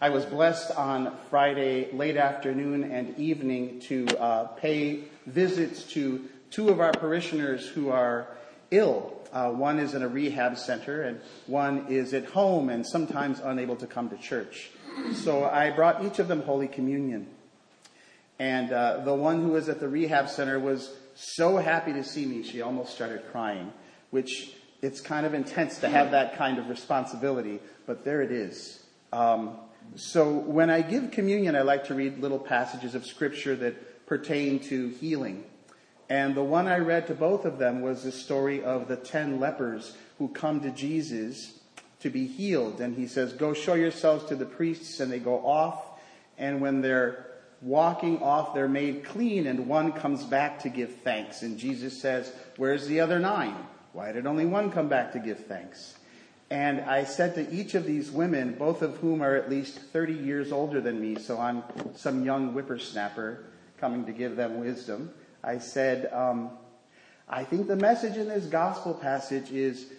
I was blessed on Friday late afternoon and evening to uh, pay visits to two of our parishioners who are ill. Uh, one is in a rehab center, and one is at home and sometimes unable to come to church. So I brought each of them Holy Communion. And uh, the one who was at the rehab center was so happy to see me, she almost started crying, which it's kind of intense to have that kind of responsibility, but there it is. Um, so when I give communion, I like to read little passages of scripture that pertain to healing. And the one I read to both of them was the story of the ten lepers who come to Jesus to be healed. And he says, Go show yourselves to the priests, and they go off. And when they're walking off, they're made clean, and one comes back to give thanks. And Jesus says, Where's the other nine? Why did only one come back to give thanks? And I said to each of these women, both of whom are at least 30 years older than me, so I'm some young whippersnapper coming to give them wisdom. I said, um, I think the message in this gospel passage is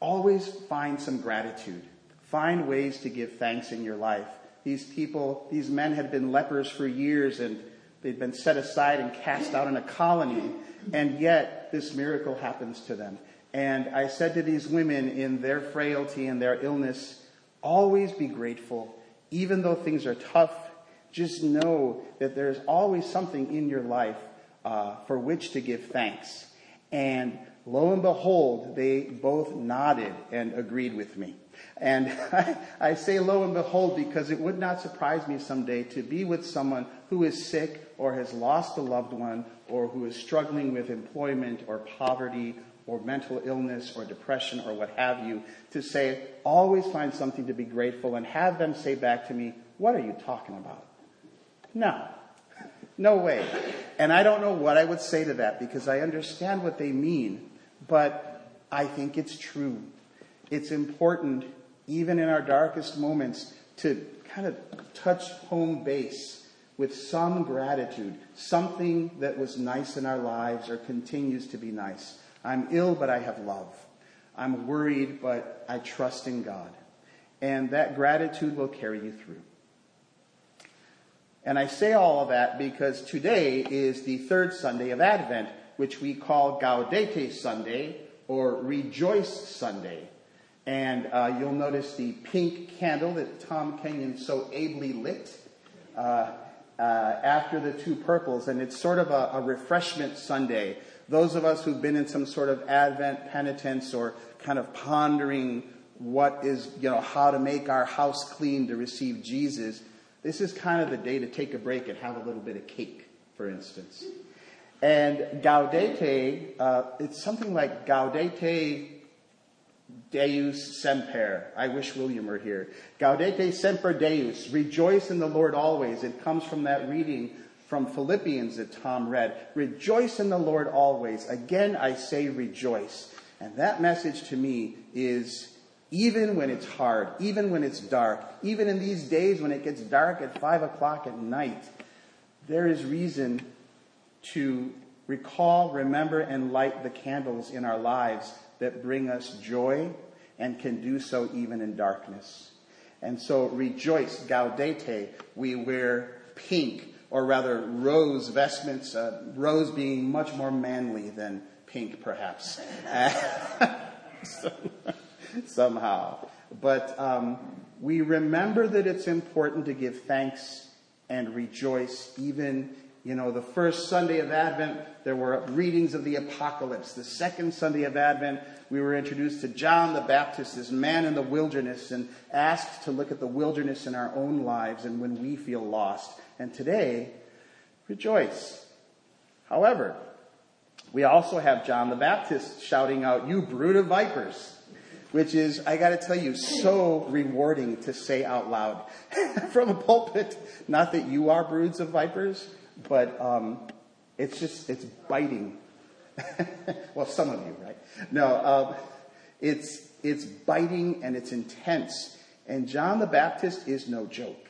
always find some gratitude. Find ways to give thanks in your life. These people, these men had been lepers for years and they'd been set aside and cast out in a colony, and yet this miracle happens to them. And I said to these women in their frailty and their illness, always be grateful. Even though things are tough, just know that there's always something in your life uh, for which to give thanks. And lo and behold, they both nodded and agreed with me. And I, I, say lo and behold because it would not surprise me someday to be with someone who is sick or has lost a loved one or who is struggling with employment or poverty or mental illness or depression or what have you, to say, always find something to be grateful and have them say back to me, what are you talking about? No. No way. And I don't know what I would say to that because I understand what they mean, but I think it's true. It's important, even in our darkest moments, to kind of touch home base with some gratitude, something that was nice in our lives or continues to be nice. I'm ill, but I have love. I'm worried, but I trust in God. And that gratitude will carry you through. And I say all of that because today is the third Sunday of Advent, which we call Gaudete Sunday or Rejoice Sunday. And uh, you'll notice the pink candle that Tom Kenyon so ably lit uh, uh, after the two purples. And it's sort of a, a refreshment Sunday those of us who've been in some sort of Advent penitence or kind of pondering what is, you know, how to make our house clean to receive Jesus, this is kind of the day to take a break and have a little bit of cake, for instance. And Gaudete, uh, it's something like Gaudete Deus Semper. I wish William were here. Gaudete Semper Deus. Rejoice in the Lord always. It comes from that reading from Philippians that Tom read. Rejoice in the Lord always. Again, I say rejoice. And that message to me is even when it's hard, even when it's dark, even in these days when it gets dark at five o'clock at night, there is reason to recall, remember, and light the candles in our lives that bring us joy and can do so even in darkness. And so rejoice, gaudete. We wear pink or rather rose vestments, uh, rose being much more manly than pink, perhaps, somehow. But um, we remember that it's important to give thanks and rejoice even you know, the first Sunday of Advent, there were readings of the Apocalypse. The second Sunday of Advent, we were introduced to John the Baptist, this man in the wilderness, and asked to look at the wilderness in our own lives and when we feel lost. And today, rejoice. However, we also have John the Baptist shouting out, You brood of vipers, which is, I gotta tell you, so rewarding to say out loud from a pulpit. Not that you are broods of vipers, but um, it's just, it's biting. well, some of you, right? No, um, it's, it's biting and it's intense. And John the Baptist is no joke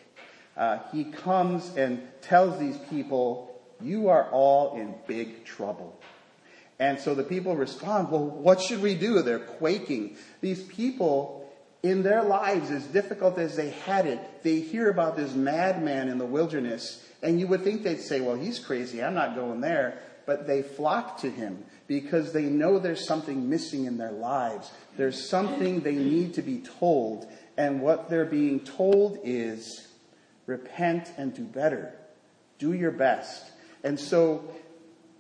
uh, he comes and tells these people, You are all in big trouble. And so the people respond, Well, what should we do? They're quaking. These people in their lives, as difficult as they had it, they hear about this madman in the wilderness, and you would think they'd say, Well, he's crazy, I'm not going there. But they flock to him because they know there's something missing in their lives. There's something they need to be told. And what they're being told is repent and do better. Do your best. And so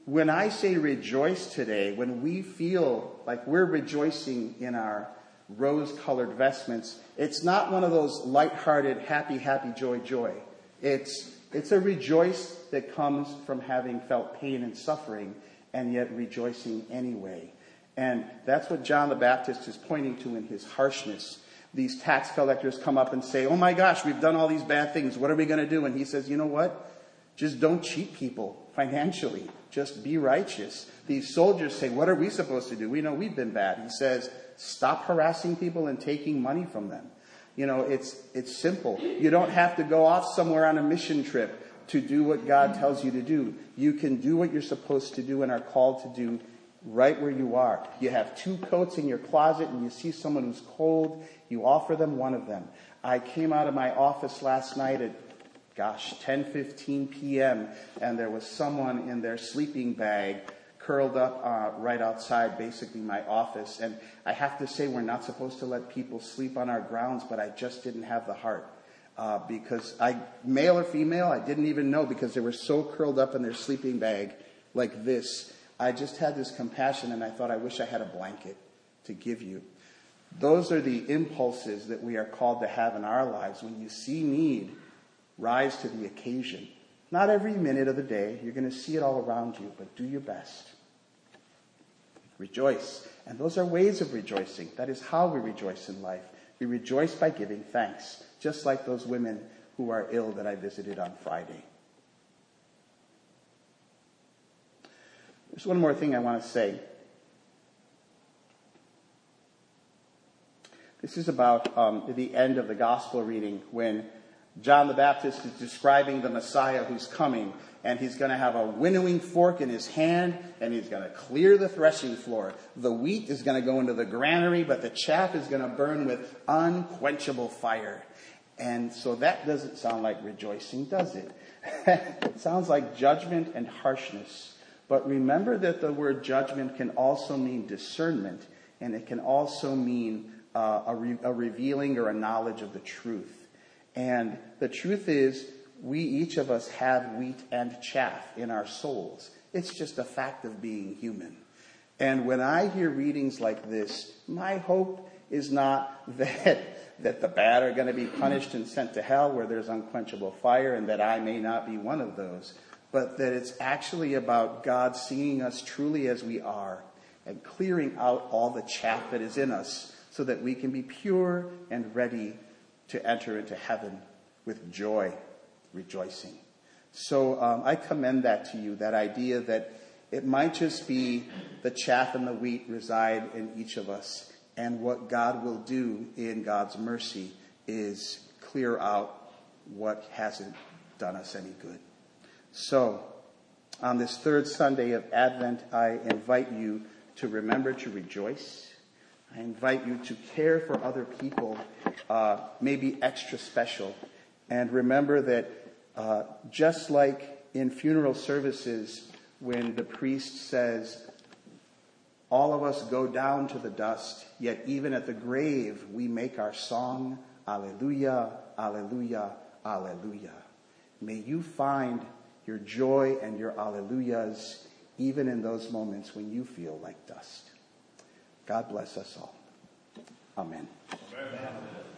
when I say rejoice today, when we feel like we're rejoicing in our rose colored vestments, it's not one of those light-hearted, happy, happy, joy, joy. It's, it's a rejoice that comes from having felt pain and suffering and yet rejoicing anyway. And that's what John the Baptist is pointing to in his harshness. These tax collectors come up and say, Oh my gosh, we've done all these bad things. What are we going to do? And he says, You know what? Just don't cheat people financially. Just be righteous. These soldiers say, What are we supposed to do? We know we've been bad. He says, Stop harassing people and taking money from them. You know, it's, it's simple. You don't have to go off somewhere on a mission trip to do what God tells you to do. You can do what you're supposed to do and are called to do right where you are. You have two coats in your closet and you see someone who's cold, you offer them one of them. I came out of my office last night at gosh, 10:15 p.m. and there was someone in their sleeping bag curled up uh, right outside basically my office. And I have to say we're not supposed to let people sleep on our grounds but I just didn't have the heart uh, because I male or female I didn't even know because they were so curled up in their sleeping bag like this. I just had this compassion and I thought I wish I had a blanket to give you. Those are the impulses that we are called to have in our lives. When you see need Rise to the occasion. Not every minute of the day. You're going to see it all around you, but do your best. Rejoice. And those are ways of rejoicing. That is how we rejoice in life. We rejoice by giving thanks, just like those women who are ill that I visited on Friday. There's one more thing I want to say. This is about um, the end of the gospel reading when John the Baptist is describing the Messiah who's coming, and he's going to have a winnowing fork in his hand, and he's going to clear the threshing floor. The wheat is going to go into the granary, but the chaff is going to burn with unquenchable fire. And so that doesn't sound like rejoicing, does it? it sounds like judgment and harshness. But remember that the word judgment can also mean discernment, and it can also mean uh, a, re- a revealing or a knowledge of the truth. And the truth is, we each of us have wheat and chaff in our souls. It's just a fact of being human. And when I hear readings like this, my hope is not that, that the bad are going to be punished and sent to hell where there's unquenchable fire and that I may not be one of those, but that it's actually about God seeing us truly as we are and clearing out all the chaff that is in us so that we can be pure and ready to enter into heaven with joy, rejoicing. So um, I commend that to you, that idea that it might just be the chaff and the wheat reside in each of us. And what God will do in God's mercy is clear out what hasn't done us any good. So, on this third Sunday of Advent, I invite you to remember to rejoice I invite you to care for other people, uh, maybe extra special. And remember that uh, just like in funeral services, when the priest says, All of us go down to the dust, yet even at the grave we make our song, Alleluia, Alleluia, Alleluia. May you find your joy and your Alleluias even in those moments when you feel like dust. God bless us all. Amen. Amen.